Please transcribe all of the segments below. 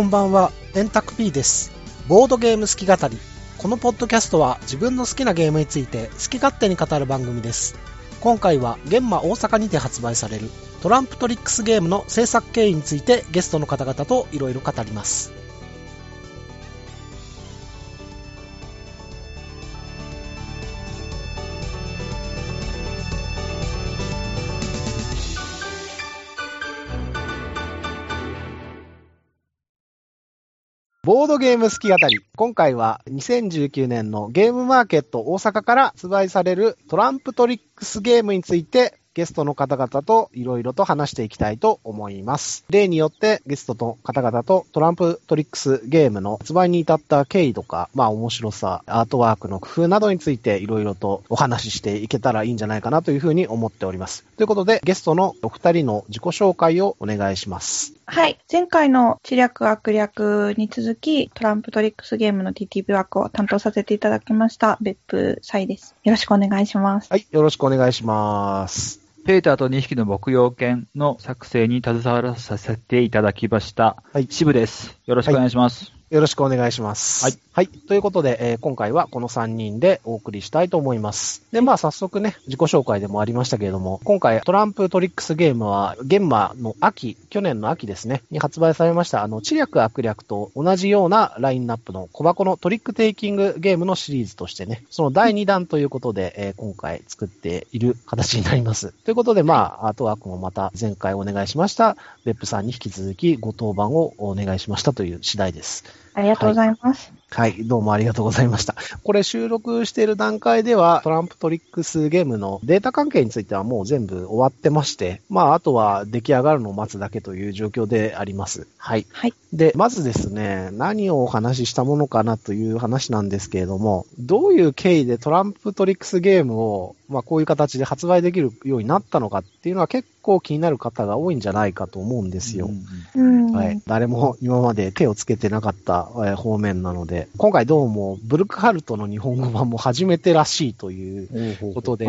こんばんは、電卓 P です。ボードゲーム好き語り。このポッドキャストは自分の好きなゲームについて好き勝手に語る番組です。今回は現場大阪にて発売されるトランプトリックスゲームの制作経緯についてゲストの方々といろいろ語ります。ボードゲーム好き語り。今回は2019年のゲームマーケット大阪から発売されるトランプトリックスゲームについてゲストの方々といろいろと話していきたいと思います。例によってゲストの方々とトランプトリックスゲームの発売に至った経緯とか、まあ面白さ、アートワークの工夫などについていろいろとお話ししていけたらいいんじゃないかなというふうに思っております。ということでゲストのお二人の自己紹介をお願いします。はい。前回の知略悪略に続き、トランプトリックスゲームの TTV 枠を担当させていただきました、別府サイです。よろしくお願いします。はい、よろしくお願いします。ペーターと2匹の牧羊犬の作成に携わらさせていただきました。はい渋です。よろしくお願いします。よろしくお願いします。はい。はい。ということで、えー今回はこの3人でお送りしたいと思います。で、まあ早速ね、自己紹介でもありましたけれども、今回トランプトリックスゲームは、現場の秋、去年の秋ですね、に発売されました、あの、知略悪略と同じようなラインナップの小箱のトリックテイキングゲームのシリーズとしてね、その第2弾ということで、えー今回作っている形になります。ということで、まあ、アートワークもまた前回お願いしました、別府さんに引き続きご当番をお願いしましたという次第です。ありがとうございます。はい、どうもありがとうございました。これ収録している段階では、トランプトリックスゲームのデータ関係についてはもう全部終わってまして、まあ、あとは出来上がるのを待つだけという状況であります。はい。はい。で、まずですね、何をお話ししたものかなという話なんですけれども、どういう経緯でトランプトリックスゲームを、まあ、こういう形で発売できるようになったのかっていうのは結構気になる方が多いんじゃないかと思うんですよ。うんうん。はい。誰も今まで手をつけてなかった、えー方面なので、今回どうもブルックハルトの日本語版も初めてらしいということで。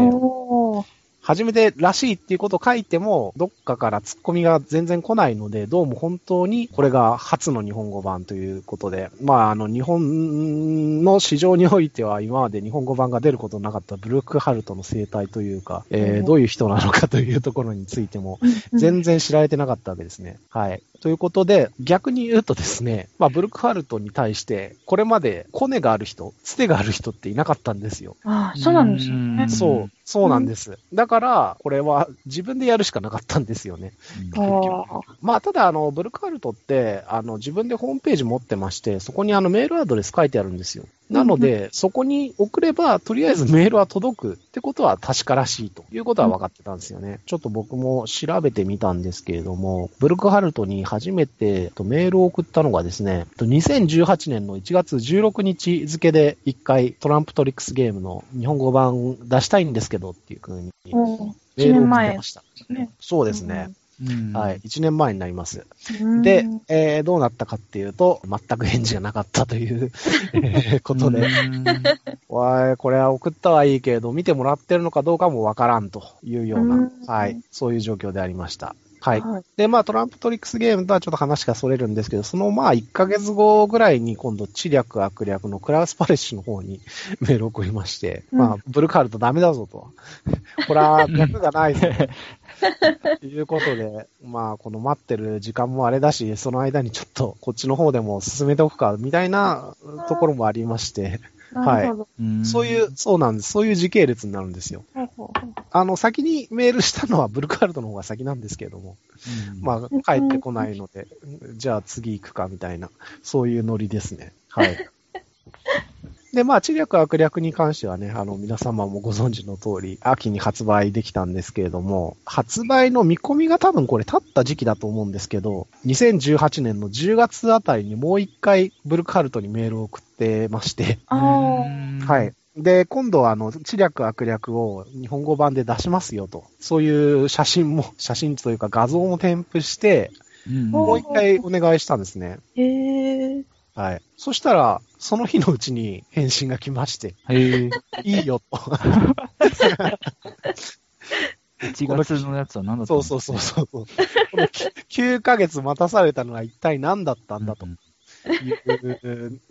初めてらしいっていうことを書いても、どっかからツッコミが全然来ないので、どうも本当にこれが初の日本語版ということで、まあ、あの、日本の市場においては今まで日本語版が出ることのなかったブルックハルトの生態というか、えーうんどういう人なのかというところについても、うん全然知られてなかったわけですね。はい。ということで、逆に言うとですね、まあ、ブルックハルトに対して、これまでコネがある人、つてがある人っていなかったんですよ。ああ、そうなんですよねうん。そう、そうなんです。だから、これは自分でやるしかなかったんですよね。ああ。まあ、ただ、あの、ブルックハルトって、あの、自分でホームページ持ってまして、そこにあの、メールアドレス書いてあるんですよ。なので、そこに送れば、とりあえずメールは届くってことは確からしいということは分かってたんですよね。ちょっと僕も調べてみたんですけれども、ブルックハルトに初めてとメールを送ったのがですね、と2018年の1月16日付で一回トランプトリックスゲームの日本語版出したいんですけどっていう風におー。メールを送って一年前ました。ね。そうですね。うんはい。。1年前になります。うんで、えーどうなったかっていうと、全く返事がなかったというえ ーことで、わーこれは送ったはいいけれど、見てもらってるのかどうかもわからんというような、うんはい、そういう状況でありました。はい。はい。で、まあ、トランプトリックスゲームとはちょっと話がそれるんですけど、そのまあ、1ヶ月後ぐらいに今度、知略悪略のクラウスパレッシュの方に メールを送りまして、うんまあ、ブルカールとダメだぞと。これは略がないぞと。いうことで、まあ、この待ってる時間もあれだし、その間にちょっとこっちの方でも進めておくか、みたいなところもありまして、なるほど。うんそういう、そうなんです。そういう時系列になるんですよ。あの、先にメールしたのはブルカールトの方が先なんですけれども、まあ、帰ってこないので、じゃあ次行くかみたいな、そういうノリですね。はい。で、まあ、知略悪略に関してはね、あの、皆様もご存知の通り、秋に発売できたんですけれども、発売の見込みが多分これ立った時期だと思うんですけど、2018年の10月あたりにもう一回、ブルカルトにメールを送ってまして、あは。い。で、今度は、あの、知略悪略を日本語版で出しますよと。そういう写真も、写真というか画像も添付して、うんもう一回お願いしたんですね。あ。へえ。はい。そしたら、その日のうちに返信が来まして、へえ。いいよと。1月のやつは何だったそうそうそうそう。この9ヶ月待たされたのは一体何だったんだと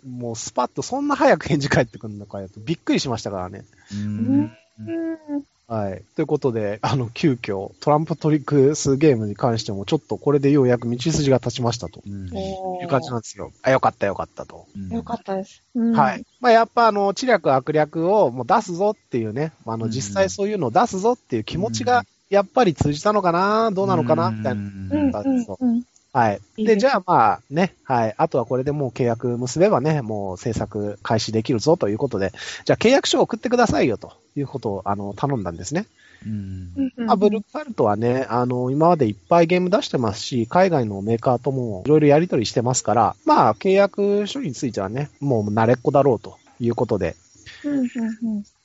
もうスパッとそんな早く返事返ってくるのかよと、びっくりしましたからね。うんうんはい。ということで、あの、急遽、トランプトリックスゲームに関しても、ちょっとこれでようやく道筋が立ちましたとうんいう感じなんですよ。あ、よかったよかったと。うんよかったです。うんはい。。まあ、やっぱあの、知略悪略をもう出すぞっていうね、あの、うん実際そういうのを出すぞっていう気持ちが、やっぱり通じたのかな、どうなのかな、みたいな。うんうんうん。はい。で、じゃあまあね、はい。あとはこれでもう契約結べばね、もう制作開始できるぞということで、じゃあ契約書を送ってくださいよということを、あの、頼んだんですね。うんうんまあ、ブルーカルトはね、あの、今までいっぱいゲーム出してますし、海外のメーカーともいろいろやり取りしてますから、まあ、契約書についてはね、もう慣れっこだろうということで、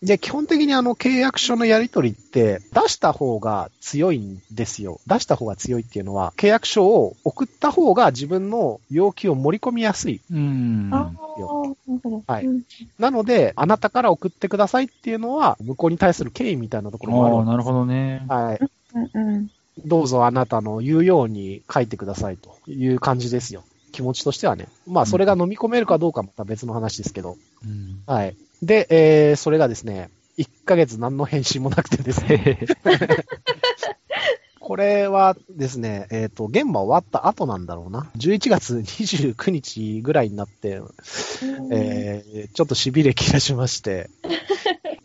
で、基本的にあの契約書のやり取りって出した方が強いんですよ。出した方が強いっていうのは、契約書を送った方が自分の要求を盛り込みやすい。うん。はいうんなので、あなたから送ってくださいっていうのは、向こうに対する敬意みたいなところもあるああ、なるほどね。はい。うんうん。どうぞあなたの言うように書いてくださいという感じですよ。気持ちとしてはね。まあ、それが飲み込めるかどうかまた別の話ですけど。うんはい。で、えー、それがですね、1ヶ月何の返信もなくてですね。これはですね、えっ、と、現場終わった後なんだろうな。11月29日ぐらいになって、えー、ちょっと痺れ切らしまして、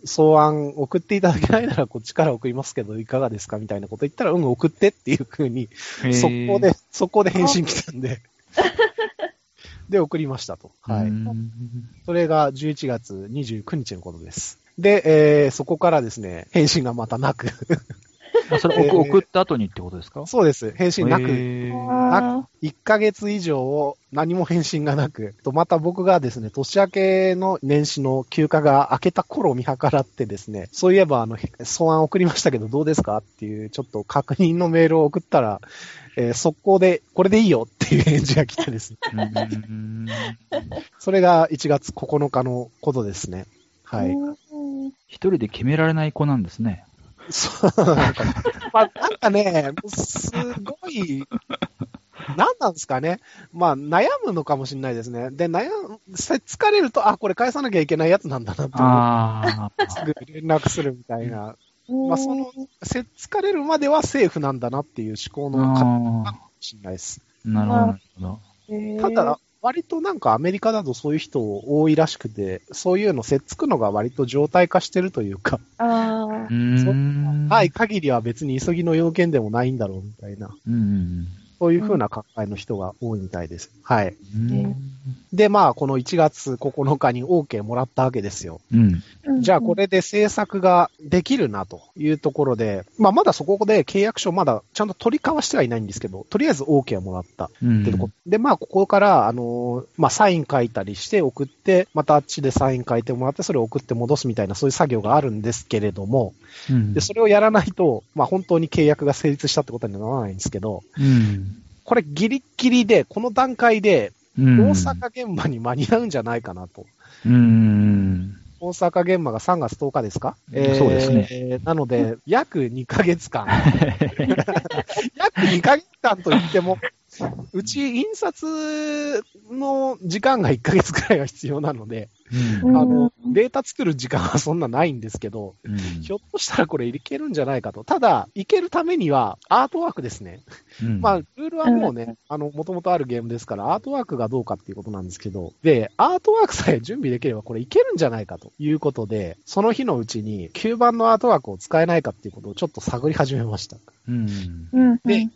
草案送っていただけないならこっちから送りますけど、いかがですかみたいなこと言ったら、うん、送ってっていう風に、速攻で、速攻で返信来たんで、で、送りましたと。はい。うん。それが11月29日のことです。で、えー、そこからですね、返信がまたなく、あそれえー送送った後にってことですか？そうです、返信なく、へー。あ1ヶ月以上何も返信がなく、とまた僕がですね、年明けの年始の休暇が明けた頃を見計らってですね、そういえばあの、草案送りましたけどどうですか？っていうちょっと確認のメールを送ったら、えー速攻でこれでいいよっていう返事が来てですね、うんそれが1月9日のことですね。ーはい。うん一人で決められない子なんですね。そう、まあ、なんかね、すごい、なんなんですかね。まあ、悩むのかもしれないですね。で、悩む、せ疲れると、あ、これ返さなきゃいけないやつなんだなってすぐ連絡するみたいな。まあ、そのうん、せ疲れるまではセーフなんだなっていう思考のかもあしれないです。あ。なるほど、ただ、割となんかアメリカだとそういう人多いらしくて、そういうのせっつくのが割と常態化してるというか、ああう。ーん。はい、。限りは別に急ぎの要件でもないんだろうみたいな。うん。そういう風な考えの人が多いみたいです。はい。うん。で、まあ、この1月9日に OK もらったわけですよ。うん。うんじゃあ、これで制作ができるなというところで、まあ、まだそこで契約書まだちゃんと取り交わしてはいないんですけど、とりあえず OK はもらったうんってとこ。で、まあ、ここから、あのーまあ、サイン書いたりして送って、またあっちでサイン書いてもらって、それを送って戻すみたいな、そういう作業があるんですけれども、うんで、それをやらないと、まあ、本当に契約が成立したってことにはならないんですけど、うん。これギリッギリで、この段階で、うん大阪現場に間に合うんじゃないかなと。うん。大阪現場が3月10日ですか、そうですね。なので、約2ヶ月間。約2ヶ月間といっても、うち印刷の時間が1ヶ月くらいは必要なので、うんあの、うんデータ作る時間はそんなないんですけど、うんひょっとしたらこれいけるんじゃないかと。ただ、いけるためにはアートワークですね。うんまあ、ルールはもうね、あの、もともとあるゲームですから、アートワークがどうかっていうことなんですけど、で、アートワークさえ準備できればこれいけるんじゃないかということで、その日のうちに9番のアートワークを使えないかっていうことをちょっと探り始めました。うん。うん。で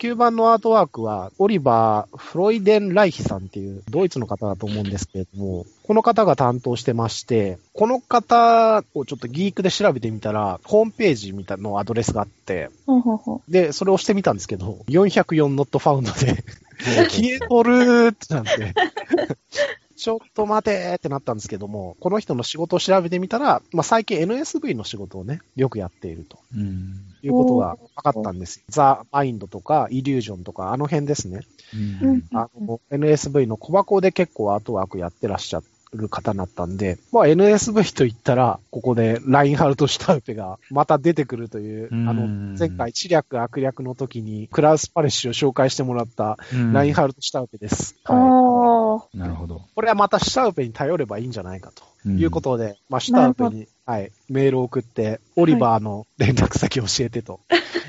9番のアートワークは、オリバー・フロイデン・ライヒさんっていうドイツの方だと思うんですけれども、この方が担当してまして、この方をちょっとギークで調べてみたら、ホームページみたいなのアドレスがあって、ほうほうほで、それを押してみたんですけど、404 not found で、消えとるーってなんで、ちょっと待てーってなったんですけども、この人の仕事を調べてみたら、まあ、最近 NSV の仕事をね、よくやっているとうん。いうことが分かったんです。ザ・マインドとか、イリュージョンとか、あの辺ですね。うん NSV の小箱で結構アートワークやってらっしゃる方だったんで、まあ NSV と言ったら、ここでラインハルト・シュタウペがまた出てくるという、うんあの、前回、知略悪略の時に、クラウス・パレッシュを紹介してもらった、うんラインハルト・シュタウペです。はい。なるほど。これはまたシュタウペに頼ればいいんじゃないかとうんいうことで、まあ、シュタウペに、はい、メールを送って、オリバーの連絡先を教えてと。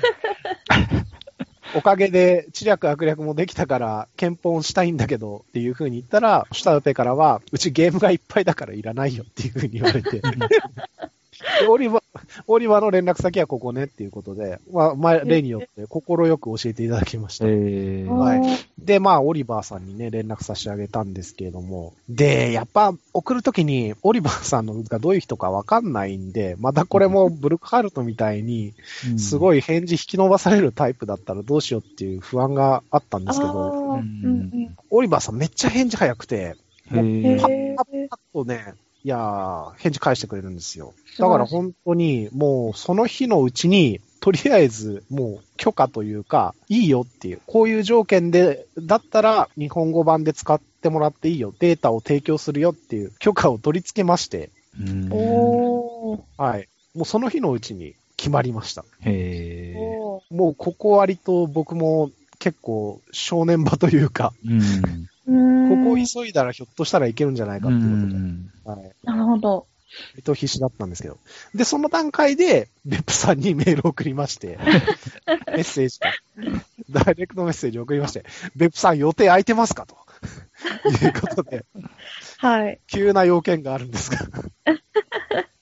おかげで、知略悪略もできたから、憲法したいんだけどっていうふうに言ったら、シュタウペからは、うちゲームがいっぱいだからいらないよっていうふうに言われて。でオリバー、オリバーの連絡先はここねっていうことで、まあ、前、例によって、心よく教えていただきました。えー、はい。で、まあ、オリバーさんにね、連絡差し上げたんですけれども。で、やっぱ、送るときに、オリバーさんのがどういう人かわかんないんで、またこれも ブルックハルトみたいに、すい。ごい返事引き伸ばされるタイプだったらどうしようっていう不安があったんですけど、うん。うんオリバーさんめっちゃ返事早くて、パッパッパッとね、いやー、返事返してくれるんですよ。だから本当に、もうその日のうちに、とりあえずもう許可というか、いいよっていう、こういう条件で、だったら日本語版で使ってもらっていいよ、データを提供するよっていう許可を取り付けまして、うんおー。はい。もうその日のうちに決まりました。へもうここ割と僕も結構正念場というか、うん。ここを急いだらひょっとしたらいけるんじゃないかっていうことで、はい。なるほど。割と必死だったんですけど。で、その段階で、別府さんにメールを送りまして、メッセージと、ダイレクトメッセージを送りまして、別府さん予定空いてますか？と。いうことで、はい。急な要件があるんですが、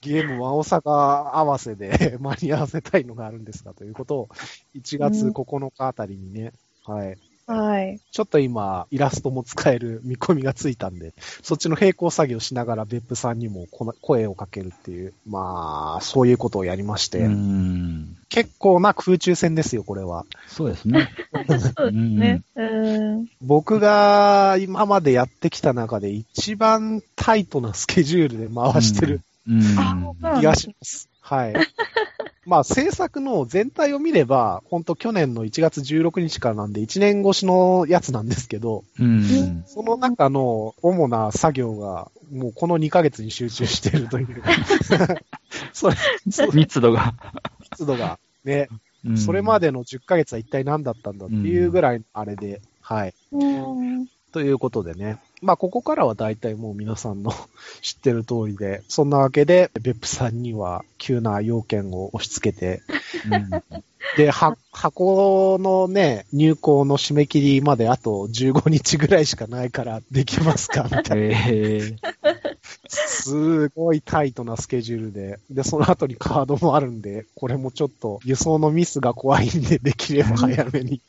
ゲームは大阪合わせで間に合わせたいのがあるんですが、ということを、1月9日あたりにね、はい。はい。ちょっと今、イラストも使える見込みがついたんで、そっちの並行作業しながら別府さんにもこの声をかけるっていう、まあ、そういうことをやりまして、うん。結構な空中戦ですよ、これは。そうですね。そうですね。うーん。僕が今までやってきた中で一番タイトなスケジュールで回してる気がします。はい。まあ、制作の全体を見れば、本当去年の1月16日からなんで1年越しのやつなんですけど、うん。その中の主な作業が、もうこの2ヶ月に集中しているという。それ、そ密度が。密度が、ね、うんそれまでの10ヶ月は一体何だったんだっていうぐらいのあれで、はい。うーん。ということでね。まあ、ここからは大体もう皆さんの 知ってる通りで、そんなわけで、別府さんには急な要件を押し付けて、で、は、箱のね、入稿の締め切りまであと15日ぐらいしかないからできますかみたいな。へーすごいタイトなスケジュールで、で、その後にカードもあるんで、これもちょっと輸送のミスが怖いんで、できれば早めに。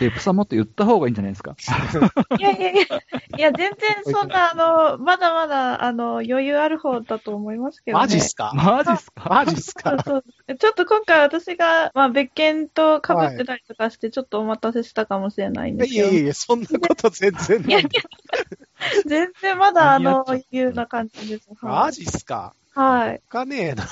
え、プサもっと言った方がいいんじゃないですか？いやいやいや、いや、全然そんな、あの、まだまだ、あの、余裕ある方だと思いますけどね。マジっすか？マジっすか？マジっすそうかそうちょっと今回私が、まあ、別件と被ってたりとかして、ちょっとお待たせしたかもしれないんですけど。いやいやいや、そんなこと全然ないいやいや。全然まだ、あの、余裕な感じです。マジっすか？はい。かねえな。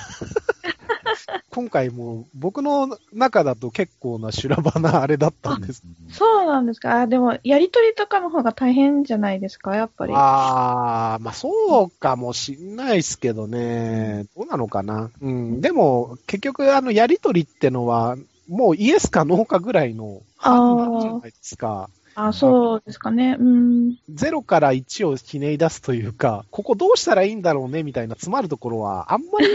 今回もう僕の中だと結構な修羅場なあれだったんです。そうなんですか？あ、でも、やりとりとかの方が大変じゃないですか、やっぱり。あー、まあそうかもしんないですけどね。どうなのかな？うん。でも、結局あのやりとりってのは、もうイエスかノーかぐらいの判断じゃないですか。あ、そうですかね。うん。0から1をひねり出すというか、ここどうしたらいいんだろうねみたいな詰まるところはあんまり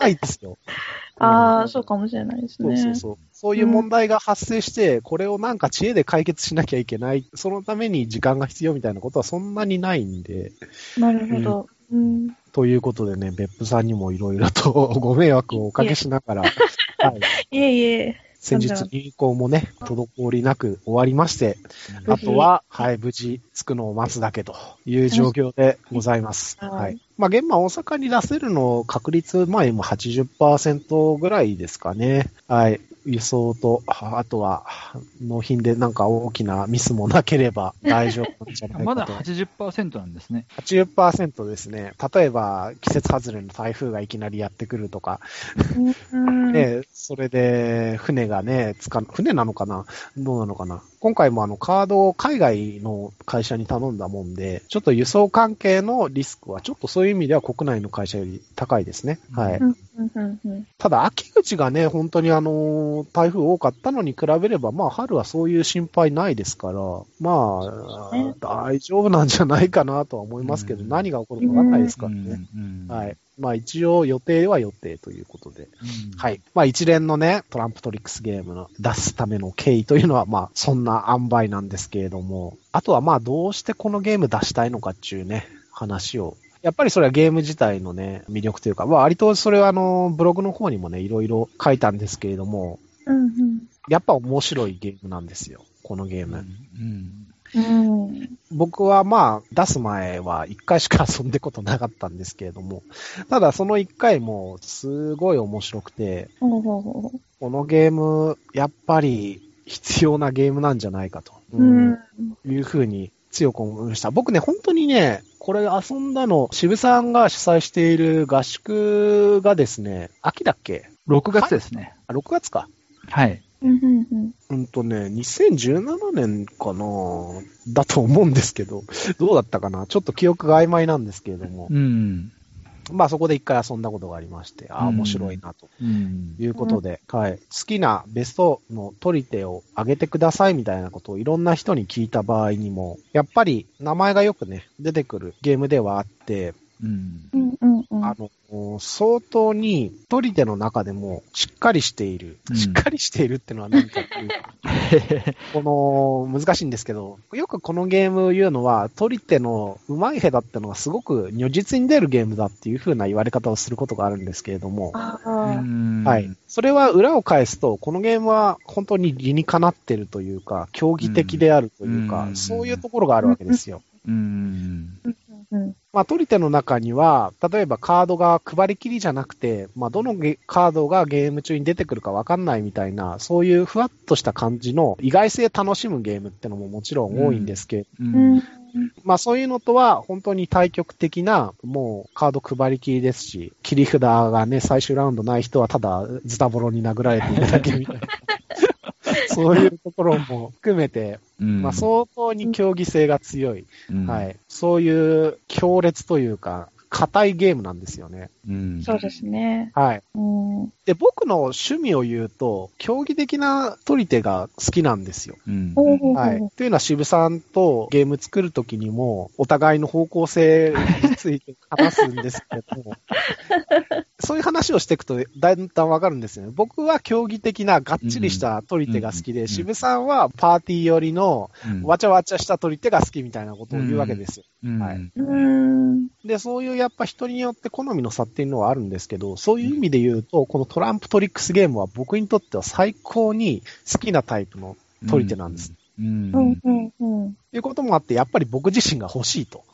ないですよ。ああ、うんそうかもしれないですそうね。そうそう。そういう問題が発生して、これをなんか知恵で解決しなきゃいけない、そのために時間が必要みたいなことはそんなにないんで、なるほど。うん。ということでね、別府さんにもいろいろとご迷惑をおかけしながら、はい、いえいえ。先日入校もね、滞りなく終わりまして、あとは、はい、無事着くのを待つだけという状況でございます。はいはい。まあ、現場大阪に出せるの確率、まあ今80%ぐらいですかね。はい。輸送と、ああとは、納品でなんか大きなミスもなければ 大丈夫なんじゃないかと。まだ80%なんですね。80%ですね。例えば、季節外れの台風がいきなりやってくるとか、うんね、それで、船がね、つか、船なのかな？どうなのかな？今回もあの、カードを海外の会社に頼んだもんで、ちょっと輸送関係のリスクは、ちょっとそういう意味では国内の会社より高いですね。はい。ただ、秋口がね、本当にあの、台風多かったのに比べれば、まあ、春はそういう心配ないですから、まあ、ね大丈夫なんじゃないかなとは思いますけど、うん何が起こるかわかんないですからうんね。うんはい。まあ、一応予定は予定ということで。うんはい。まあ一連のね、トランプトリックスゲームの出すための経緯というのは、まあそんな塩梅なんですけれども、あとはまあどうしてこのゲーム出したいのかっていうね、話を。やっぱりそれはゲーム自体のね、魅力というか、まあ割とそれはあの、ブログの方にもね、いろいろ書いたんですけれども、うんやっぱ面白いゲームなんですよ、このゲーム。うんうんうん僕はまあ、出す前は一回しか遊んでことなかったんですけれども、ただその一回もすごい面白くて、このゲーム、やっぱり必要なゲームなんじゃないかと、うんいうふうに強く思いました。僕ね、本当にね、これ遊んだの、渋さんが主催している合宿がですね、秋だっけ？6月ですね。あ、6月か。はい。うんうんうんうんとね、2017年かなだと思うんですけど、どうだったかなちょっと記憶が曖昧なんですけれども、うん。まあそこで一回遊んだことがありまして、ああ、面白いなとうん。いうことで、はい。好きなベストの取り手をあげてくださいみたいなことをいろんな人に聞いた場合にも、やっぱり名前がよくね、出てくるゲームではあって、うん。あの、相当に取り手の中でもしっかりしている。うんしっかりしているっていうのは何かっていうと この、難しいんですけど、よくこのゲームを言うのは、取り手の上手い下手ってのがすごく如実に出るゲームだっていう風な言われ方をすることがあるんですけれども、はい。。それは裏を返すと、このゲームは本当に理にかなってるというか、競技的であるというか、うんそういうところがあるわけですよ。うん。うんまあ、取り手の中には、例えばカードが配りきりじゃなくて、まあ、どのゲカードがゲーム中に出てくるかわかんないみたいな、そういうふわっとした感じの意外性楽しむゲームってのももちろん多いんですけど、ううんん。まあそういうのとは本当に対極的な、もうカード配りきりですし、切り札がね、最終ラウンドない人はただズタボロに殴られているだけみたいな。そういうところも含めて、うんまあ相当に競技性が強い、うんはい。そういう強烈というか、硬いゲームなんですよね。うん。そうですね。はい。うんで、僕の趣味を言うと、競技的な取り手が好きなんですよ。はい。というのは渋さんとゲーム作るときにも、お互いの方向性について話すんですけども、そういう話をしていくとだんだんわかるんですよね。僕は競技的ながっちりした取り手が好きで、うん渋さんはパーティー寄りのうんわちゃわちゃした取り手が好きみたいなことを言うわけですよ。うんはいうんで、そういうやっぱ人によって好みの差っていうのはあるんですけど、そういう意味で言うと、このトランプトリックスゲームは僕にとっては最高に好きなタイプの取り手なんです。うん。うんうんうんということもあって、やっぱり僕自身が欲しいと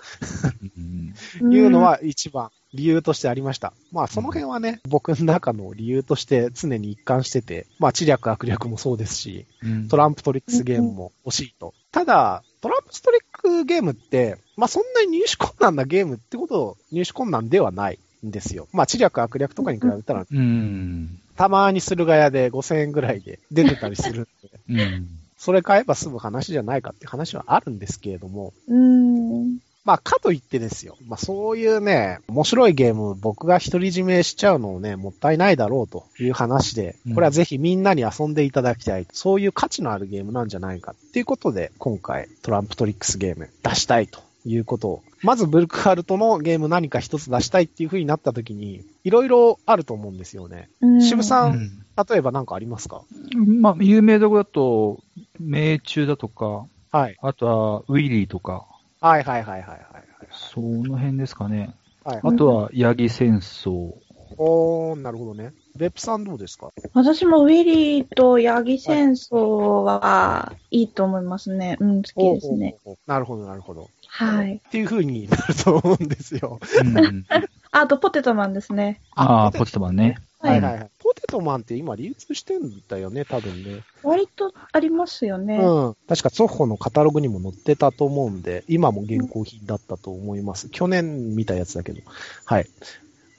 うんいうのは一番理由としてありました。まあその辺はね、僕の中の理由として常に一貫してて、まあ知略悪略もそうですし、うんトランプトリックスゲームも欲しいと。ただ、トランプトリックゲームって、まあそんなに入手困難なゲームってこと、入手困難ではないんですよ。まあ知略悪略とかに比べたら、うん。たまに駿河屋で5000円ぐらいで出てたりするんで、うん。それ買えば済む話じゃないかって話はあるんですけれども、うんまあ、かといってですよ。まあ、そういうね、面白いゲーム、僕が独り占めしちゃうのをね、もったいないだろうという話でうん、これはぜひみんなに遊んでいただきたい。そういう価値のあるゲームなんじゃないかっていうことで、今回、トランプトリックスゲーム出したいということを。まず、ブルクハルトのゲーム何か一つ出したいっていう風になった時に、いろいろあると思うんですよね。うん渋さん、うん例えば何かありますか？まあ、有名どころだと、命中だとか、はい。あとは、ウィリーとか、はいはいはいはいはいその辺ですかね。はい。はい。あとは、ヤギ戦争。おー、なるほどね。ベップさんどうですか？私もウィリーとヤギ戦争はいいと思いますね。うん、好きですね。おーおーおーなるほどなるほど。はい。っていう風になると思うんですよ。うん。あと、ポテトマンですね。ああ、ポテトマンね。はいはいはいはい。ポポテトマンって今流通してんだよね、多分ね。割とありますよね。うん。確かソフォのカタログにも載ってたと思うんで、今も現行品だったと思います。去年見たやつだけど。はい。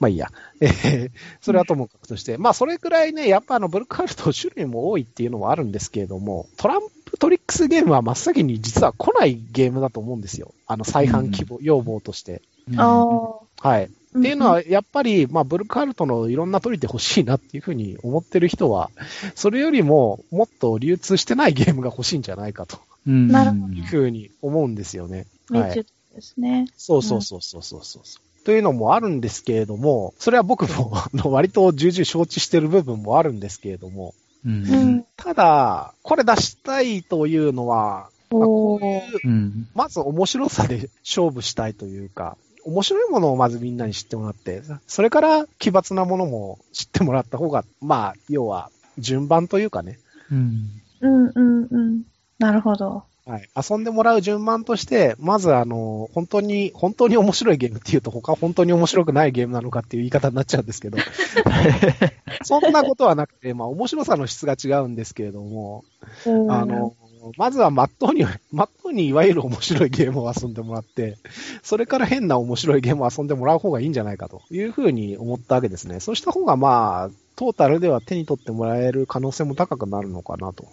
まあいいや。えーそれはともかくとして、まあそれくらいね、やっぱあのブルックハルト種類も多いっていうのはあるんですけれども、トランプトリックスゲームは真っ先に実は来ないゲームだと思うんですよ。あの再販希望、要望として。うんああ。はい。っていうのは、やっぱり、まあ、ブルックハルトのいろんな取り手欲しいなっていうふうに思ってる人は、それよりももっと流通してないゲームが欲しいんじゃないかとうんなるほいうふうに思うんですよね。はい。ですね。そうそうそうそうそうそう。というのもあるんですけれども、それは僕も 割と重々承知してる部分もあるんですけれども、うんうん。ただ、これ出したいというのは、まあこおういうまず面白さで勝負したいというか、面白いものをまずみんなに知ってもらって、それから奇抜なものも知ってもらった方が、まあ、要は順番というかね、うんうんうんうん。なるほど。はい、遊んでもらう順番として、まずあの、本当に、本当に面白いゲームっていうと他本当に面白くないゲームなのかっていう言い方になっちゃうんですけど、そんなことはなくて、まあ面白さの質が違うんですけれども、あの、まずはまっとうに、まっとうにいわゆる面白いゲームを遊んでもらって、それから変な面白いゲームを遊んでもらう方がいいんじゃないかというふうに思ったわけですね。そうした方がまあ、トータルでは手に取ってもらえる可能性も高くなるのかなと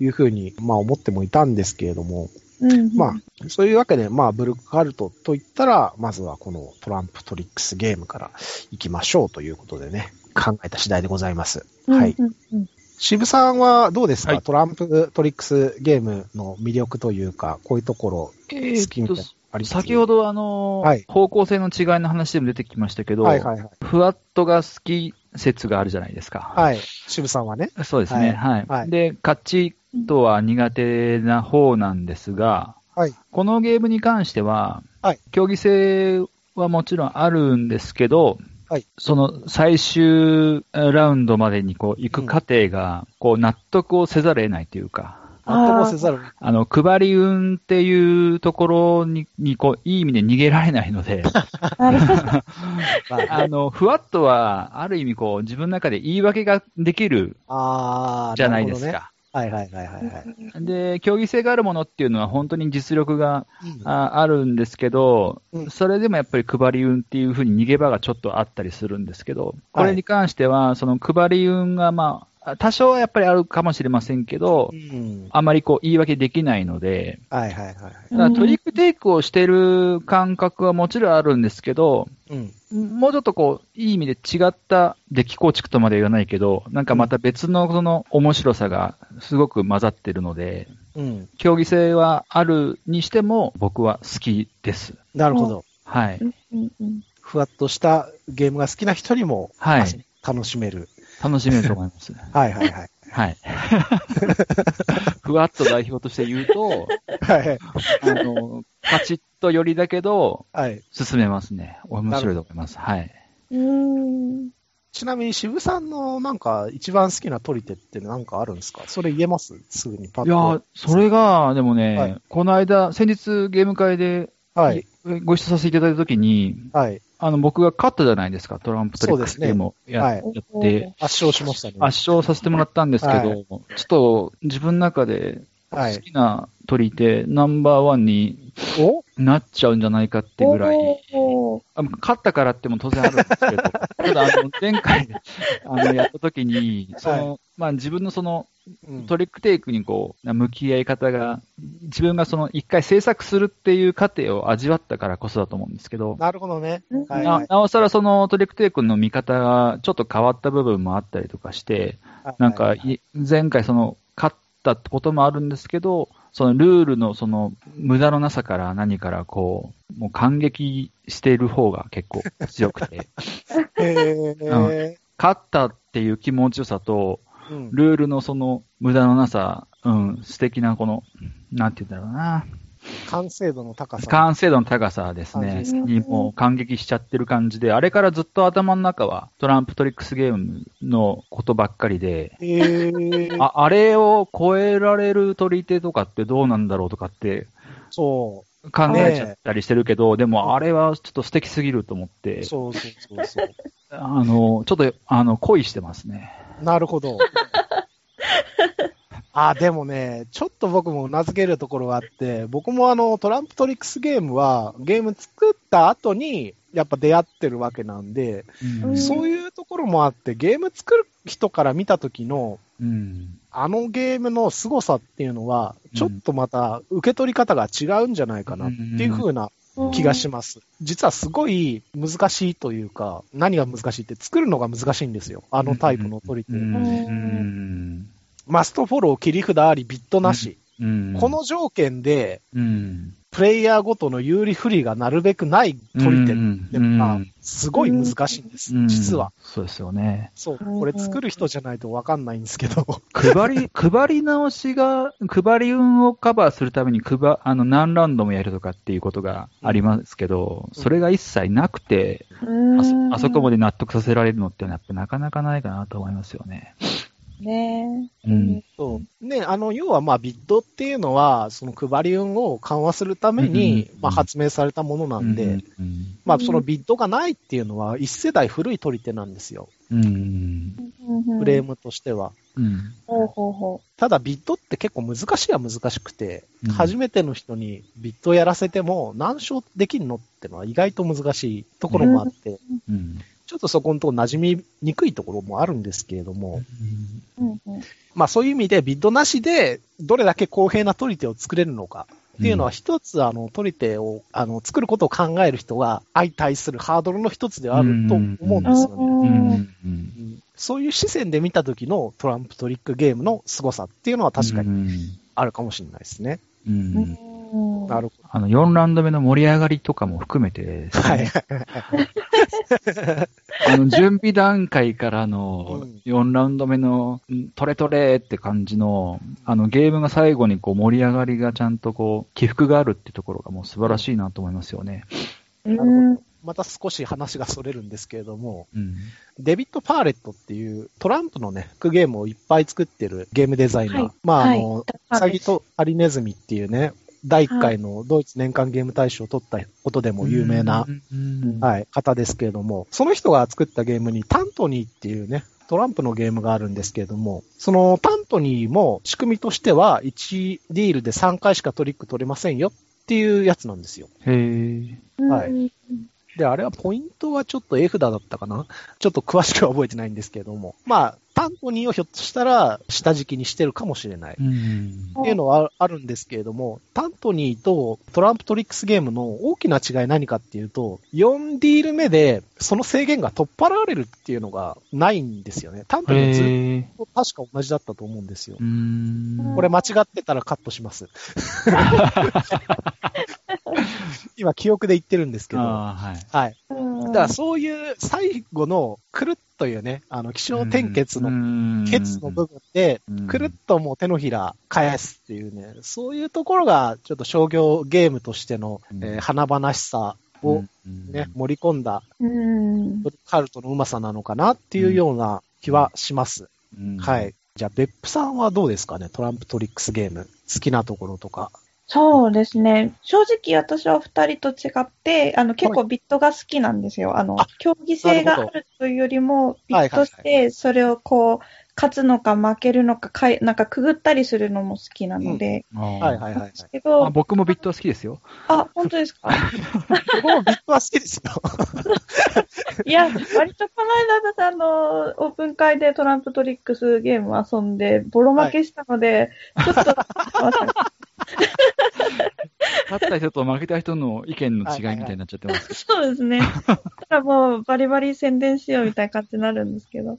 いうふうに、まあ思ってもいたんですけれども、うんうん。まあ、そういうわけで、まあ、ブルックハルトと言ったら、まずはこのトランプトリックスゲームから行きましょうということでね、考えた次第でございます。はい。うんうん。渋さんはどうですか、はい。トランプトリックスゲームの魅力というか、こういうところえー好きみたいなのありつつ先ほどあの、はい。方向性の違いの話でも出てきましたけど、はいはいはい。ふわっとが好き説があるじゃないですか。はい。渋さんはね。そうですね。はい。はいで、カチッとは苦手な方なんですが、はい。このゲームに関しては、はい競技性はもちろんあるんですけど、はいその最終ラウンドまでにこう行く過程が、こう納得をせざるを得ないというか、納得せざる。あの、配り運っていうところに、にこう、いい意味で逃げられないので、あ あの、ふわっとは、ある意味こう、自分の中で言い訳ができるじゃないでするか。はいはいはいはいはい。で、競技性があるものっていうのは本当に実力がうんああるんですけど、うんそれでもやっぱり配り運っていうふうに逃げ場がちょっとあったりするんですけど、これに関しては、その配り運がまあ、多少はやっぱりあるかもしれませんけどう、ん。あまりこう言い訳できないので、はいはいはいはい。だからトリックテイクをしてる感覚はもちろんあるんですけど、うん。もうちょっとこう、いい意味で違ったデッキ構築とまでは言わないけど、なんかまた別のその面白さがすごく混ざってるので、うん。競技性はあるにしても僕は好きです。なるほど。はい。ふわっとしたゲームが好きな人にも、はい楽しめる。楽しめると思います。はいはいはい。はい。ふわっと代表として言うと、はい。あの、パチッと寄りだけど、はい。進めますね。面白いと思います。はい。うん。うん。ちなみに渋さんのなんか一番好きな取り手ってなんかあるんですか？それ言えます？すぐにパッと。いやー、それが、でもね、はいこの間、先日ゲーム会で、はい。ご一緒させていただいたときに、はい。あの、僕が勝ったじゃないですか、トランプトリックスゲームをや,、はいやって、圧勝しましたね。圧勝させてもらったんですけど、はちょっと自分の中ではい。好きな取り手、ナンバーワンにお？なっちゃうんじゃないかってぐらい、勝ったからっても当然あるんですけど、ただあの、前回、あの、やった時に、その、まあ自分のその、うん。トリックテイクにこう、向き合い方が、自分がその一回制作するっていう過程を味わったからこそだと思うんですけど、なるほどね。うん。はい。はないなおさらそのトリックテイクの見方がちょっと変わった部分もあったりとかして、なんか前回その勝ったってこともあるんですけど、そのルールのその無駄のなさから何からこう、もう感激している方が結構強くて、勝ったっていう気持ちよさと、うん。ルールのその無駄のなさ、うん、素敵なこの、なんて言うんだろうな、完成度の高さ。完成度の高さですね、すかにもう感激しちゃってる感じで、あれからずっと頭の中はトランプトリックスゲームのことばっかりで、へーあ、あれを超えられる取り手とかってどうなんだろうとかってそ考えちゃったりしてるけど、でもあれはちょっと素敵すぎると思っう。て、そうそうそうそう。あの、ちょっと、あの、恋してますね。なるほど。あ、でもね、ちょっと僕も名付けるところがあって、僕もあの、トランプトリックスゲームは、ゲーム作った後に、やっぱ出会ってるわけなんで、うんそういうところもあって、ゲーム作る人から見た時の、うん。あのゲームの凄さっていうのは、ちょっとまた受け取り方が違うんじゃないかなっていう風な気がします。実はすごい難しいというか、何が難しいって作るのが難しいんですよ。あのタイプの取り手。うん。うん。マストフォロー、切り札あり、ビットなし。うん。この条件で、うん、プレイヤーごとの有利不利がなるべくない取り手っていうのが、すごい難しいんです、うん実は。。そうですよね。そう。これ作る人じゃないとわかんないんですけど。配り、配り直しが、配り運をカバーするために配、あの、何ラウンドもやるとかっていうことがありますけど、うんそれが一切なくて、うんあそあそこまで納得させられるのってのはやっぱなかなかないかなと思いますよね。ねうん。そう。ね、あの、要はまあ、ビットっていうのは、その配り運を緩和するために、うんまあ、発明されたものなんで、うんまあ、そのビットがないっていうのは、一世代古い取り手なんですよ。うん。フレームとしては。うん。ほうほうほただ、ビットって結構難しいは難しくて、うん初めての人にビットやらせても、何勝できるのってのは意外と難しいところもあって、うん。ちょっとそこのとこ馴染みにくいところもあるんですけれども、う。うんうんまあそういう意味でビットなしでどれだけ公平な取り手を作れるのかっていうのは一つ、あの、取り手を、あの、作ることを考える人が相対するハードルの一つではあると思うんですよね。うん。うんうん。うんそういう視線で見た時のトランプトリックゲームの凄さっていうのは確かにに。あるかもしれないですね。うん。うんなるほあの、4ラウンド目の盛り上がりとかも含めてですど。ね、はい。あの、準備段階からのうん4ラウンド目の、んトレトレって感じの、あの、ゲームが最後にこう盛り上がりがちゃんとこう、起伏があるってところがもう素晴らしいなと思いますよね。うんまた少し話がそれるんですけれども、うん。デビッド・パーレットっていうトランプのね、ゲームをいっぱい作ってるゲームデザイナー。はいまあ、あはいの、ウサギとハリネズミっていうね、第1回のドイツ年間ゲーム大賞を取ったことでも有名な、うん、はい、方ですけれども、その人が作ったゲームにタントニーっていうね、トランプのゲームがあるんですけれども、そのタントニーも仕組みとしては1ディールで3回しかトリック取れませんよっていうやつなんですよ。へーはいうんで、あれはポイントはちょっと絵札だったかな？ちょっと詳しくは覚えてないんですけれども。まあ、タントニーをひょっとしたら下敷きにしてるかもしれない。うん。っていうのはあるんですけれども、タントニーとトランプトリックスゲームの大きな違い何かっていうと、4ディール目でその制限が取っ払われるっていうのがないんですよね。タントニーはずっと確か同じだったと思うんですよう。ん。これ間違ってたらカットします。今記憶で言ってるんですけど。はあーはい。だからそういう最後のくるっというね、あの、気象転結ののケツの部分で、うんくるっともう手のひら返すっていうね、そういうところがちょっと商業ゲームとしての、うんえー華々しさをね、盛り込んだうんカルトのうまさなのかなっていうような気はします。うんはい。じゃあ、別府さんはどうですかねトランプトリックスゲーム。好きなところとか。そうですね。正直私は二人と違って、あの、結構ビットが好きなんですよ。あのあ、競技性があるというよりも、ビットして、それをこう、勝つのか負けるのか、かいなんかくぐったりするのも好きなので、あーはいはいはい。けど、あ僕もビットは好きですよ。あ、本当ですか？僕もビットは好きですよ。いや、割とこの間私あの、オープン会でトランプトリックスゲーム遊んで、ボロ負けしたので、ちょっと、勝った人と負けた人の意見の違いみたいになっちゃってます。そうですね。だからもうバリバリ宣伝しようみたいな感じになるんですけど。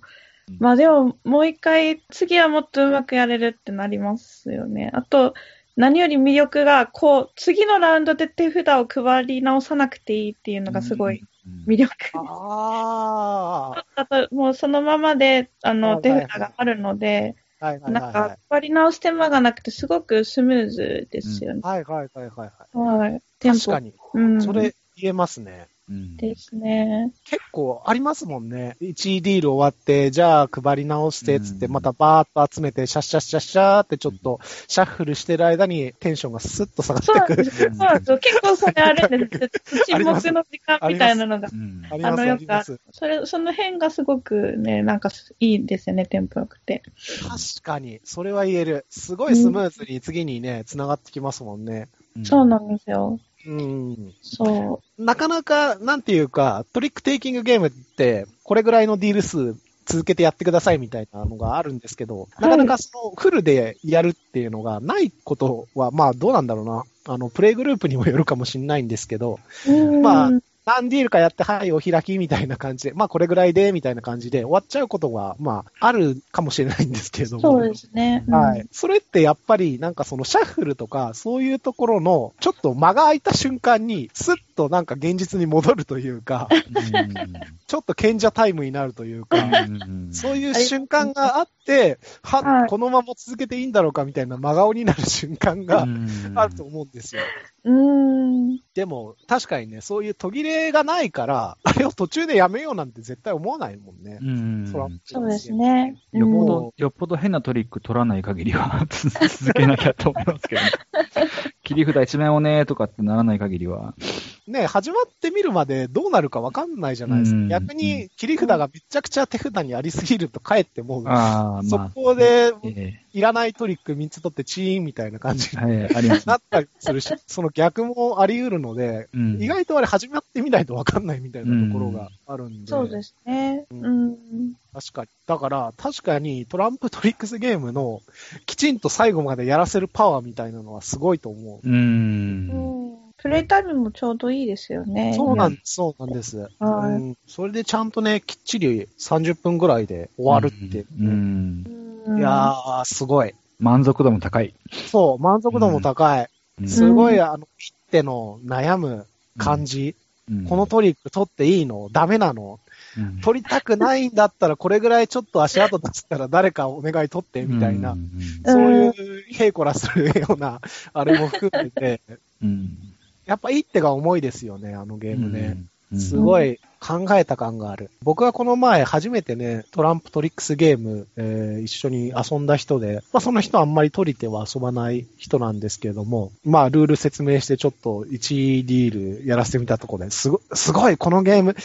まあでも、もう一回、次はもっとうまくやれるってなりますよね。あと、何より魅力が、こう、次のラウンドで手札を配り直さなくていいっていうのがすごいうん魅力。ああと、もうそのままで、あの、手札があるので、あ。はいはいなんはいはか、配り直す手間がなくて、すごくスムーズですよねい。。はいはいはいはいはい。はい。確かに。うん。それ言えますね。うんですね。結構ありますもんね。1ディール終わって、じゃあ配り直して、つって、うんまたバーッと集めて、シャッシャッシャッシャーってちょっと、シャッフルしてる間にテンションがスッと下がってくる。そうなんです。結構それあるんですよ。沈黙の時間みたいなのが。うんあのよく。それ、その辺がすごくね、なんかいいですよね、テンポ良くて。確かに、それは言える。すごいスムーズに次にね、繋がってきますもんね。そうなんですよ。うん。そなかなか、なんていうか、トリックテイキングゲームって、これぐらいのディール数続けてやってくださいみたいなのがあるんですけど、なかなかそのフルでやるっていうのがないことは、まあどうなんだろうな。あの、プレイグループにもよるかもしれないんですけど、まあ何ディールかやって、はい、お開きみたいな感じで、まあこれぐらいで、みたいな感じで終わっちゃうことは、まあ、あるかもしれないんですけれども。そうですね。うんはい。それってやっぱりなんかそのシャッフルとかそういうところのちょっと間が空いた瞬間にスッとなんか現実に戻るというか、ちょっと賢者タイムになるというか、そういう瞬間があって、は、はいこのまま続けていいんだろうかみたいな真顔になる瞬間があると思うんですよ。うーん。でも確かにね、そういう途切れがないから、あれを途中でやめようなんて絶対思わないもんね。うんそらそうですね。よっぽうんど、よっぽど変なトリック取らない限りは 続けなきゃと思いますけど、ね、切り札一面をねとかってならない限りは。ね、始まってみるまでどうなるかわかんないじゃないですか。うん逆に切り札がめちゃくちゃ手札にありすぎるとかえってもう、ああ、そまあ。こでえいらないトリック3つ取ってチーンみたいな感じにえはい、あります。なったりするし、その逆もあり得るので、うん意外とあれ始まってみないとわかんないみたいなところがあるんで。そうですね。ううんん。確かに。だから、確かにトランプトリックスゲームのきちんと最後までやらせるパワーみたいなのはすごいと思う。うーん。うんプレイタイムもちょうどいいですよね。そうなんです、そうなんです。はいうん。それでちゃんとね、きっちり30分ぐらいで終わるって。うん。うんいやー、すごい。満足度も高い。そう、満足度も高い。うんすごい、あの、切っての悩む感じ。うんこのトリック取っていいの？ダメなの？うん取りたくないんだったら、これぐらいちょっと足跡出したら誰かお願い取って、みたいな。うんそういう、ヘイコラするような、あれも含めて、うんやっぱいい手が重いですよね、あのゲームね。うんすごい考えた感がある。僕はこの前初めてね、トランプトリックスゲーム、えー一緒に遊んだ人で、まあその人はあんまり取り手は遊ばない人なんですけれども、まあルール説明してちょっと1ディールやらせてみたところですごすごいこのゲーム、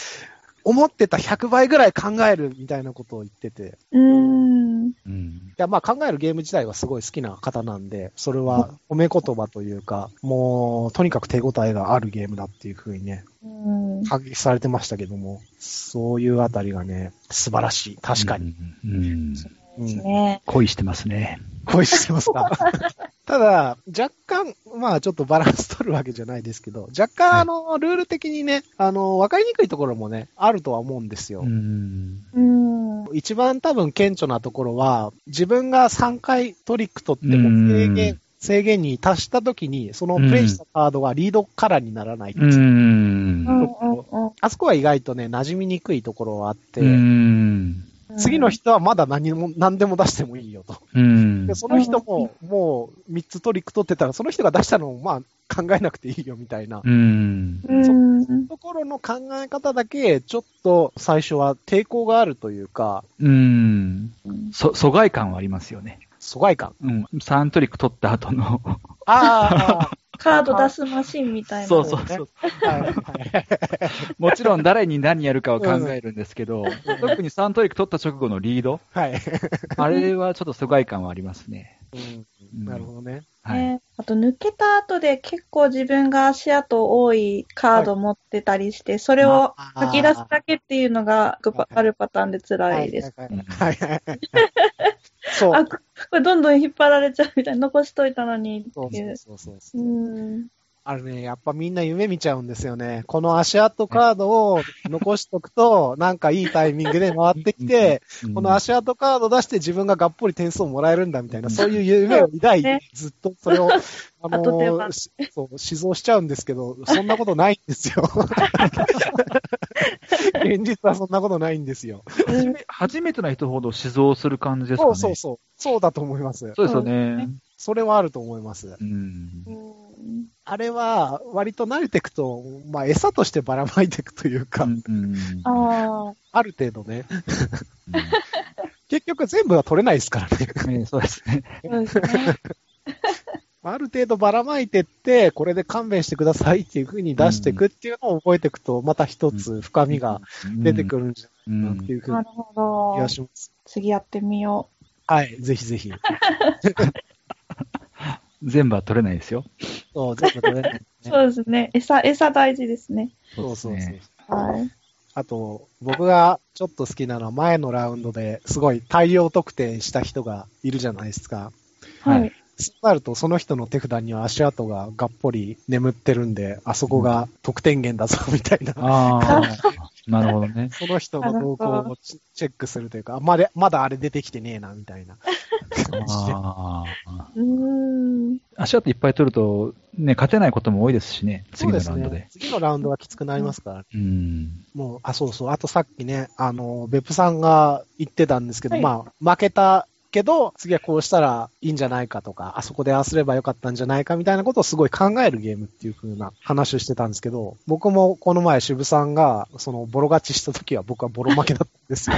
思ってた100倍ぐらい考えるみたいなことを言ってて、うん。うんいや、まあ考えるゲーム自体はすごい好きな方なんで、それは褒め言葉というか、もう、とにかく手応えがあるゲームだっていうふうにね、うん。発揮されてましたけども、そういうあたりがね、素晴らしい。確かに。。うんうんうん。ね。恋してますね。恋してますか？ただ、若干、まあちょっとバランス取るわけじゃないですけど、若干、はいあの、ルール的にね、あの、わかりにくいところもね、あるとは思うんですよ。うんうん。一番多分顕著なところは、自分が3回トリック取ってもうん制限、制限に達した時に、そのプレイしたカードがリードカラーにならない。うん。うんうんうんあそこは意外とね、馴染みにくいところはあって、うん。次の人はまだ何も、何でも出してもいいよと。うんで、その人も、もう3つトリック取ってたら、その人が出したのも、まあ、考えなくていいよみたいな。うん。うん。ところの考え方だけ、ちょっと最初は抵抗があるというか、うん。そ、疎外感はありますよね。疎外感。うん。サントリック取った後の。ああ、カード出すマシンみたいな。そうそうそう。はいはいもちろん誰に何やるかを考えるんですけど、特にサントリック取った直後のリード、はい。あれはちょっと疎外感はありますね。うん、なるほどね。はい。ね、あと抜けた後で結構自分が足跡多いカード持ってたりして、それを書き出すだけっていうのがあるパターンで辛いです。はいはいはいはい。そう。あ、これどんどん引っ張られちゃうみたいな、残しといたのにそうっていう。そうそうそうう。ん。あれね、やっぱみんな夢見ちゃうんですよね。この足跡カードを残しとくと、なんかいいタイミングで回ってきて、うんこの足跡カード出して自分ががっぽり点数をもらえるんだみたいな、そういう夢を抱いねて、ずっとそれを、あのそう、思想しちゃうんですけど、そんなことないんですよ。現実はそんなことないんですよ。初め初めての人ほど死蔵する感じですかね。そうそうそう。そうだと思います。そうですよね。それはあると思います。うん。あれは、割と慣れていくと、まあ、餌としてばらまいていくというか、うんうんある程度ね、結局全部は取れないですからね。うんねそうですね。そうですね。ある程度ばらまいてって、これで勘弁してくださいっていう風に出していくっていうのを覚えていくと、また一つ深みが出てくるんじゃうないかなってん。いう風になるほど気が。します。次やってみよはい、ぜひぜひ。全部は取れないですよ。そう、全部取れない、う。ね。そうですね。餌、餌大事ですね。そうそうそう。はい。あと、僕がちょっと好きなのは前のラウンドですごい大量得点した人がいるじゃないですか。ははいい。そうなると、その人の手札には足跡ががっぽり眠ってるんで、あそこが得点源だぞ、みたいな。ああ、なるほどね。その人の動向をチチェックするというか、あまで、まだあれ出てきてねえな、みたいな感じで。ああ。うーん。足跡いっぱい取ると、ね、勝てないことも多いですしね、次のラウンドで。ね。次のラウンドはきつくなりますから。うん。もう、あ、そうそう。あとさっきね、あの、別府さんが言ってたんですけど、はいまあ、負けたけど、次はこうしたらいいんじゃないかとか、あそこでああすればよかったんじゃないかみたいなことをすごい考えるゲームっていう風な話をしてたんですけど、僕もこの前渋さんが、その、ボロ勝ちした時は僕はボロ負けだったんですよ。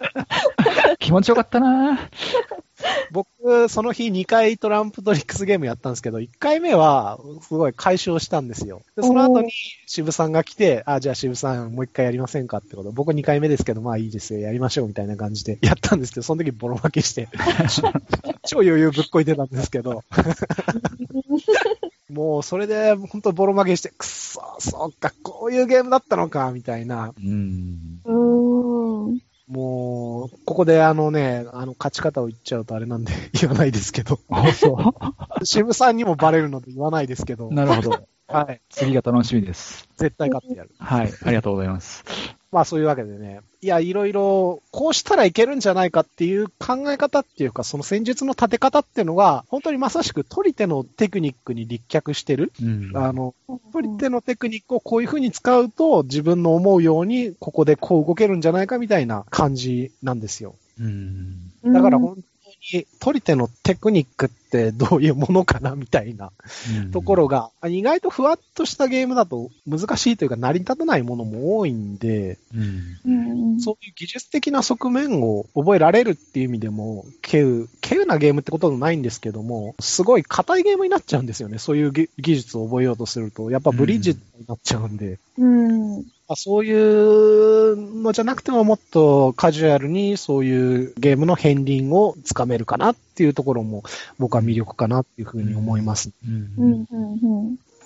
気持ちよかったな 僕、その日2回トランプトリックスゲームやったんですけど、1回目はすごい解消したんですよ。で、その後に渋さんが来て、あ、じゃあ渋さんもう1回やりませんかってこと。僕2回目ですけど、まあいいですよ、やりましょうみたいな感じで やったんですけど、その時ボロ負けして、超余裕ぶっこいてたんですけど、もうそれで本当ボロ負けして、くっそ、そっか、こういうゲームだったのか、みたいな。うん。もう、ここであのね、あの勝ち方を言っちゃうとあれなんで 言わないですけど、あ、そ渋さんにもバレるので言わないですけどう。、なるほど。はい。次が楽しみです。絶対勝ってやる。はい。ありがとうございます。まあそういうわけでね。いや、いろいろ、こうしたらいけるんじゃないかっていう考え方っていうか、その戦術の立て方っていうのが、本当にまさしく取り手のテクニックに立脚してる。うん。あの、取り手のテクニックをこういう風に使うと、自分の思うように、ここでこう動けるんじゃないかみたいな感じなんですよ。うん。だから本当に、取り手のテクニックってどういうものかなみたいなところが、意外とふわっとしたゲームだと難しいというか成り立たないものも多いんで、うん。うん。そういう技術的な側面を覚えられるっていう意味でも、稀有、稀有なゲームってこともないんですけども、すごい硬いゲームになっちゃうんですよね。そういう技技術を覚えようとすると。やっぱブリッジになっちゃうんで。うん。あそういうのじゃなくてももっとカジュアルにそういうゲームの片鱗をつかめるかなっていうところも僕は魅力かなっていうふうに思います。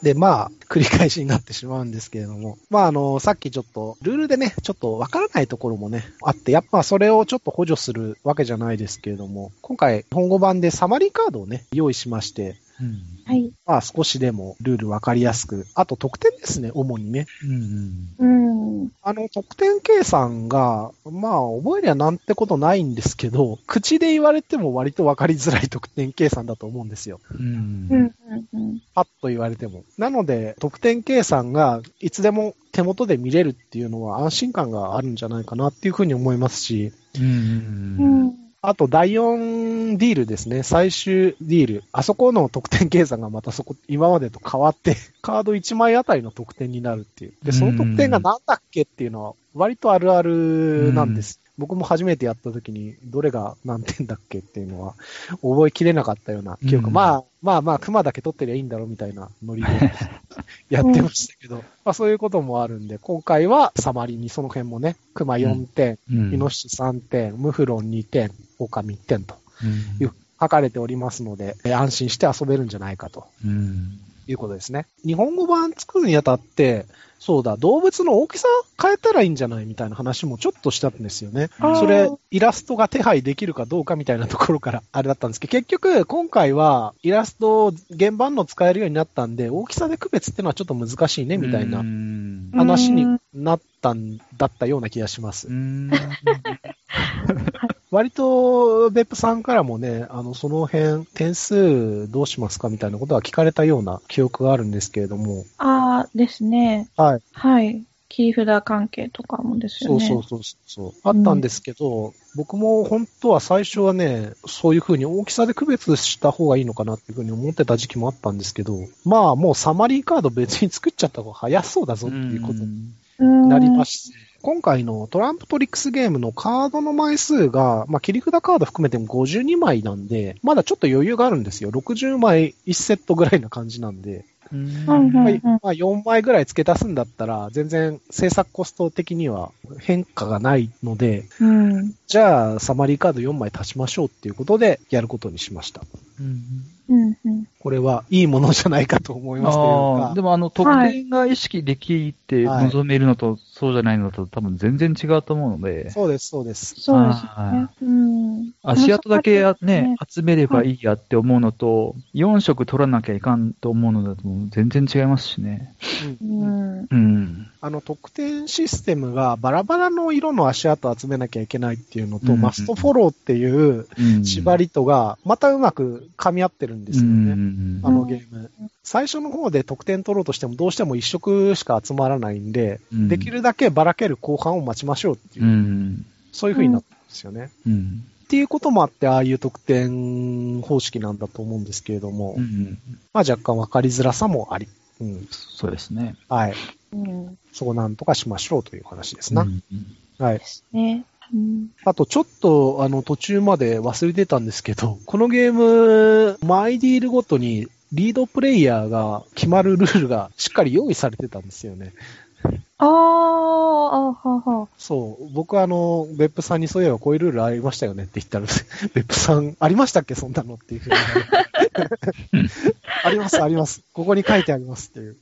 で、まあ、繰り返しになってしまうんですけれども、まあ、あの、さっきちょっと、ルールでね、ちょっとわからないところもね、あって、やっぱそれをちょっと補助するわけじゃないですけれども、今回、日本語版でサマリーカードをね、用意しまして、うん。はい。まあ、少しでもルールわかりやすく、あと得点ですね、主にね。うん。うん。あの、得点計算が、まあ、覚えりゃなんてことないんですけど、口で言われても割とわかりづらい得点計算だと思うんですよ。うん。うん。うん。パッと言われても。なので、得点計算がいつでも手元で見れるっていうのは安心感があるんじゃないかなっていうふうに思いますし、うん。うん。あと第4ディールですね、最終ディール。あそこの得点計算がまたそこ、今までと変わって、カード1枚あたりの得点になるっていう。で、その得点が何だっけっていうのは割とあるあるなんです。僕も初めてやった時に、どれが何点だっけっていうのは、覚えきれなかったような記憶。うんまあ、まあまあ、熊だけ取ってりゃいいんだろうみたいなノリで やってましたけど、まあそういうこともあるんで、今回はサマリにその辺もね、熊4点、うん。イノシシ3点、ムフロン2点、オオカミ1点と書かれておりますので、えー安心して遊べるんじゃないかとうん。いうことですね。日本語版作るにあたって、そうだ、動物の大きさ変えたらいいんじゃないみたいな話もちょっとしたんですよね。それ、イラストが手配できるかどうかみたいなところからあれだったんですけど、結局、今回はイラストを原版の使えるようになったんで、大きさで区別っていうのはちょっと難しいね、みたいなうん。話になったんだったような気がしますう。ん。割と、別府さんからもね、あの、その辺、点数どうしますかみたいなことは聞かれたような記憶があるんですけれども、ああ、ですね。はい。はい。切り札関係とかもですよね。そうそうそうそう。あったんですけど、僕も本当は最初はね、そういう風に大きさで区別した方がいいのかなっていう風に思ってた時期もあったんですけど、まあもうサマリーカード別に作っちゃった方が早そうだぞっていうことにうんなりまして、今回のトランプトリックスゲームのカードの枚数が、まあ切り札カード含めても52枚なんで、まだちょっと余裕があるんですよ。60枚1セットぐらいな感じなんで、まあ、4枚ぐらい付け足すんだったら、全然制作コスト的には変化がないので、うん。じゃあ、サマリーカード4枚足しましょうっていうことで、やることにしました。うんうん。うん。これはいいものじゃないかと思いますというかああ、でもあの、得点が意識できてはい望めるのと、そうじゃないのと多分全然違うと思うので、そうです、そうです。そうですねは。うん。足跡だけやねね、集めればいいやって思うのと、4色取らなきゃいかんと思うのだと全然違いますしね。うんうん。うん。あの、得点システムがバラバラの色の足跡を集めなきゃいけないっていうのと、うんマストフォローっていううん縛りとが、またうまく噛み合ってるんですよね。うんあのゲーム。最初の方で得点取ろうとしてもどうしても一色しか集まらないんで、うんできるだけばらける後半を待ちましょうっていう、うん。そういう風になったんですよね。うん。っていうこともあって、ああいう得点方式なんだと思うんですけれども、うん。まあ若干わかりづらさもあり、うん。そうですね。はい。うん。そこなんとかしましょうという話ですな。うんはい。ですね。あとちょっと、あの、途中まで忘れてたんですけど、このゲーム、マイディールごとにリードプレイヤーが決まるルールがしっかり用意されてたんですよね。あー、あはは。そう。僕あの、別府さんにそういえばこういうルールありましたよねって言ったら、別府さん、ありましたっけ？そんなのっていうふうに。あります、あります。ここに書いてありますっていう。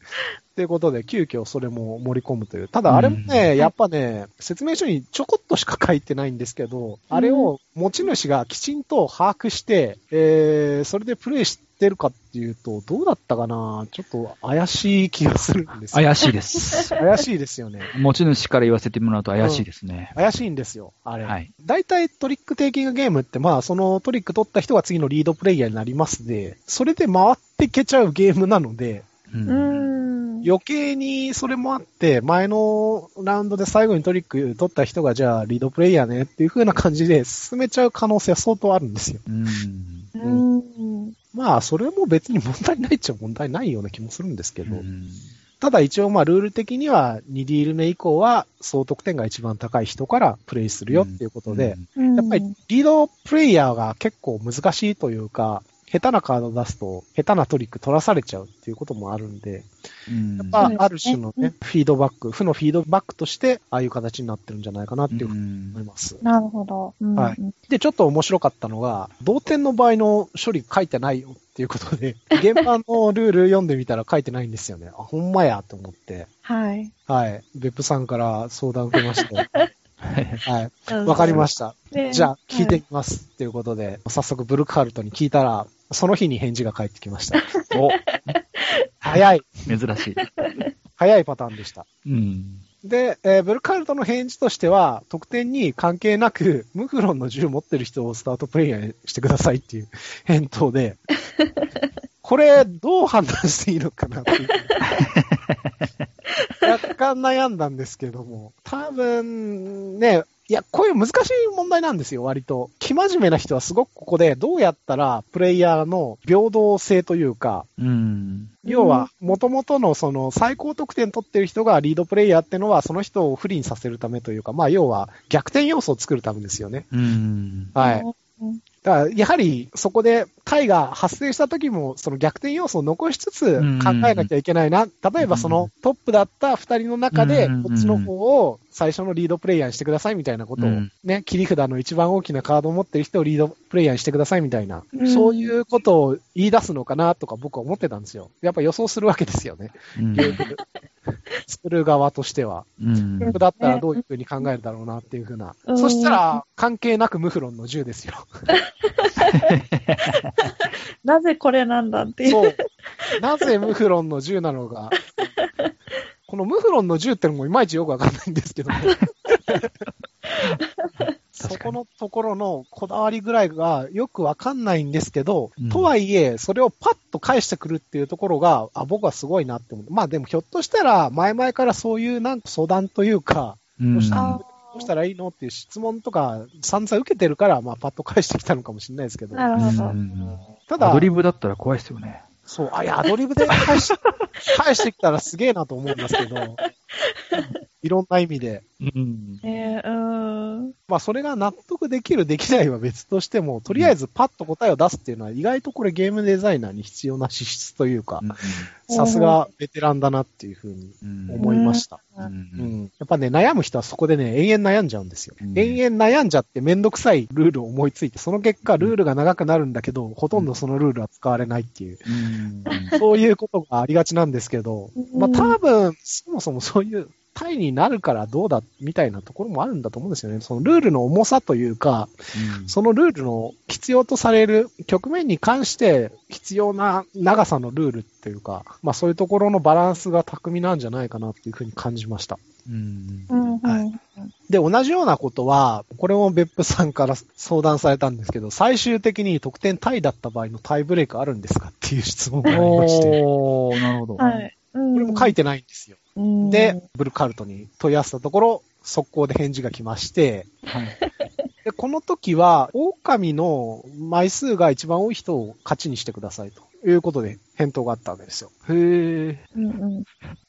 ということで、急遽それも盛り込むという。ただ、あれもね、うんやっぱね、説明書にちょこっとしか書いてないんですけど、あれを持ち主がきちんと把握して、えー、それでプレイしてるかっていうと、どうだったかな？ちょっと怪しい気がするんですよ。怪しいです。怪しいですよね。持ち主から言わせてもらうと怪しいですね。怪しいんですよ、あれ。はい。大体トリックテイキングゲームって、まあ、そのトリック取った人が次のリードプレイヤーになりますで、それで回っていけちゃうゲームなので、う。うんん。余計にそれもあって、前のラウンドで最後にトリック取った人が、じゃあリードプレイヤーねっていう風な感じで進めちゃう可能性は相当あるんですよ。うん。うん。まあ、それも別に問題ないっちゃ問題ないような気もするんですけど、うんただ一応まあ、ルール的には2ディール目以降は総得点が一番高い人からプレイするよっていうことで、、うんやっぱりリードプレイヤーが結構難しいというか、下手なカード出すと、下手なトリック取らされちゃうっていうこともあるんで、うんやっぱある種のうんね、フィードバック、負のフィードバックとして、ああいう形になってるんじゃないかなっていうふうに思います。なるほど。うんはいで、ちょっと面白かったのが、同点の場合の処理書いてないよっていうことで、現場のルール読んでみたら書いてないんですよね。あ、ほんまやと思って。はい。はい。別府さんから相談受けまして。はい。わわかりました。たじゃあ、聞いてみます。っていうことで、早速ブルカールトに聞いたら、その日に返事が返ってきました。お、早い。珍しい。早いパターンでした。うん。で、えーブルカールトの返事としては、得点に関係なく、ムフロンの銃持ってる人をスタートプレイヤーにしてくださいっていう返答で、これ、どう判断していいのかなっていう。若干悩んだんですけども、多分、ね、いや、こういう難しい問題なんですよ、割と。生真面目な人はすごくここで、どうやったらプレイヤーの平等性というか、うん。要は、元々のその最高得点取ってる人がリードプレイヤーってのは、その人を不利にさせるためというか、まあ、要は逆転要素を作るためですよね。うん。はい。うんだから、やはり、そこで、タイが発生した時も、その逆転要素を残しつつん。考えなきゃいけないな。例えば、そのトップだった二人の中でうん、こっちの方を最初のリードプレイヤーにしてくださいみたいなことをうん、ね、切り札の一番大きなカードを持ってる人をリードプレイヤーにしてくださいみたいな、うん。そういうことを言い出すのかなとか僕は思ってたんですよ。やっぱ予想するわけですよね。うんゲーム作る側としては。うん。僕だったらどういうふうに考えるだろうなっていうふうな。うんそしたら、関係なくムフロンの銃ですよ。なぜこれなんだっていう。そう。なぜムフロンの銃なのか。このムフロンの銃ってのもいまいちよくわかんないんですけども。確そこのところのこだわりぐらいがよくわかんないんですけど、うんとはいえ、それをパッと返してくるっていうところが、あ、僕はすごいなって思う。まあでもひょっとしたら、前々からそういうなんか相談というか、うんどうしたあどうしたらいいのっていう質問とか、散々受けてるから、まあパッと返してきたのかもしれないですけど。なるほど。うんただアド、リブだったら怖いですよね。そう、あ、いや、アドリブで返し、返してきたらすげえなと思うんですけど、いろんな意味で。うん。えー、うーん。まあ、それが納得できる、できないは別としても、とりあえずパッと答えを出すっていうのは、意外とこれゲームデザイナーに必要な資質というか、さすがベテランだなっていうふうにうん思いました。うんうん。やっぱね、悩む人はそこでね、延々悩んじゃうんですよ。うん延々悩んじゃってめんどくさいルールを思いついて、その結果、ルールが長くなるんだけど、ほとんどそのルールは使われないっていう、うんそういうことがありがちなんですけど、うんまあ多分、そもそもそういう、タイになるからどうだみたいなところもあるんだと思うんですよね。そのルールの重さというか、そのルールの必要とされる局面に関して必要な長さのルールっていうか、まあそういうところのバランスが巧みなんじゃないかなっていうふうに感じました。うんうんうん。はいで、同じようなことは、これも別府さんから相談されたんですけど、最終的に得点タイだった場合のタイブレークあるんですかっていう質問がありまして、おー、なるほど。はい。うんこれも書いてないんですよ。うんで、ブルカルトに問い合わせたところ、速攻で返事が来まして、はい。で、この時は、狼の枚数が一番多い人を勝ちにしてくださいということで返答があったわけですよ。へー、うんうん。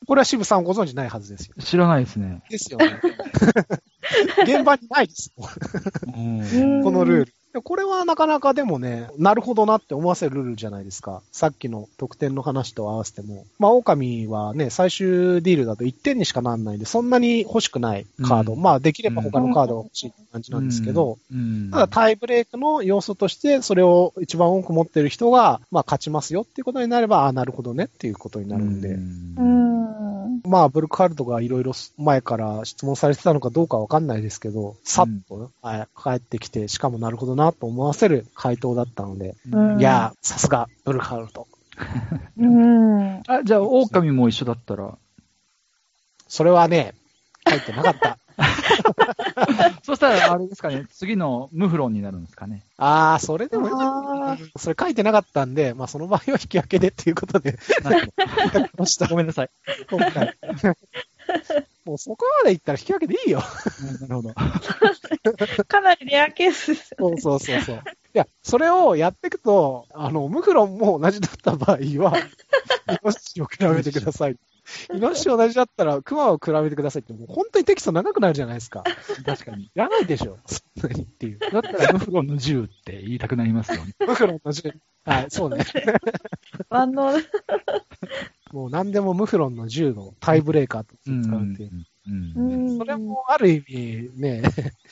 これは渋さんご存知ないはずですよ。知らないですね。ですよね。現場にないですこのルール。でこれはなかなかでもね、なるほどなって思わせるルールじゃないですか。さっきの得点の話と合わせても。まあ、狼はね、最終ディールだと1点にしかなんないんで、そんなに欲しくないカード。うんまあ、できれば他のカードが欲しいって感じなんですけど、うん、ただタイブレークの要素として、それを一番多く持ってる人が、まあ、勝ちますよっていうことになれば、ああ、なるほどねっていうことになるんで。うんうん。まあ、ブルカルドがいろいろ前から質問されてたのかどうかわかんないですけど、さっと、はい帰ってきて、しかもなるほどなと思わせる回答だったので、うんいやー、さすが、ブルカルド。うん。あ、じゃあ、狼も一緒だったら？それはね、書いてなかった。そしたら、あれですかね、次のムフロンになるんですかね。あー、それでもいいあそれ書いてなかったんで、まあ、その場合は引き分けでっていうことで、なるほどましたごめんなさい。今回。もうそこまでいったら引き分けでいいよ。なるほど。かなりレアケースですよそうそうそうそう。いや、それをやっていくと、あの、ムフロンも同じだった場合は、イノシシを比べてください。イノシシ同じだったら、クマを比べてくださいって、もう本当にテキスト長くなるじゃないですか。確かに。いらないでしょ。そんなにっていう。だったら、ムフロンの銃って言いたくなりますよね。ムフロンの銃。はい、そうね。万能でもう何でもムフロンの銃のタイブレーカーと使うっていう。うんうんそれもある意味ね、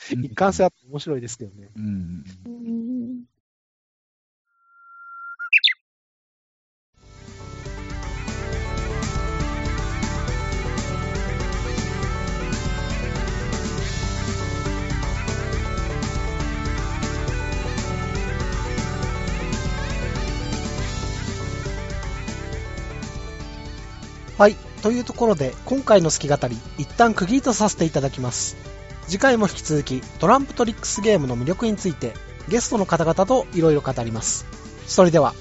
一貫性あって面白いですけどね。うんうんはい。というところで、今回の好き語り、一旦区切りとさせていただきます。次回も引き続き、トランプトリックスゲームの魅力について、ゲストの方々といろいろ語ります。それでは、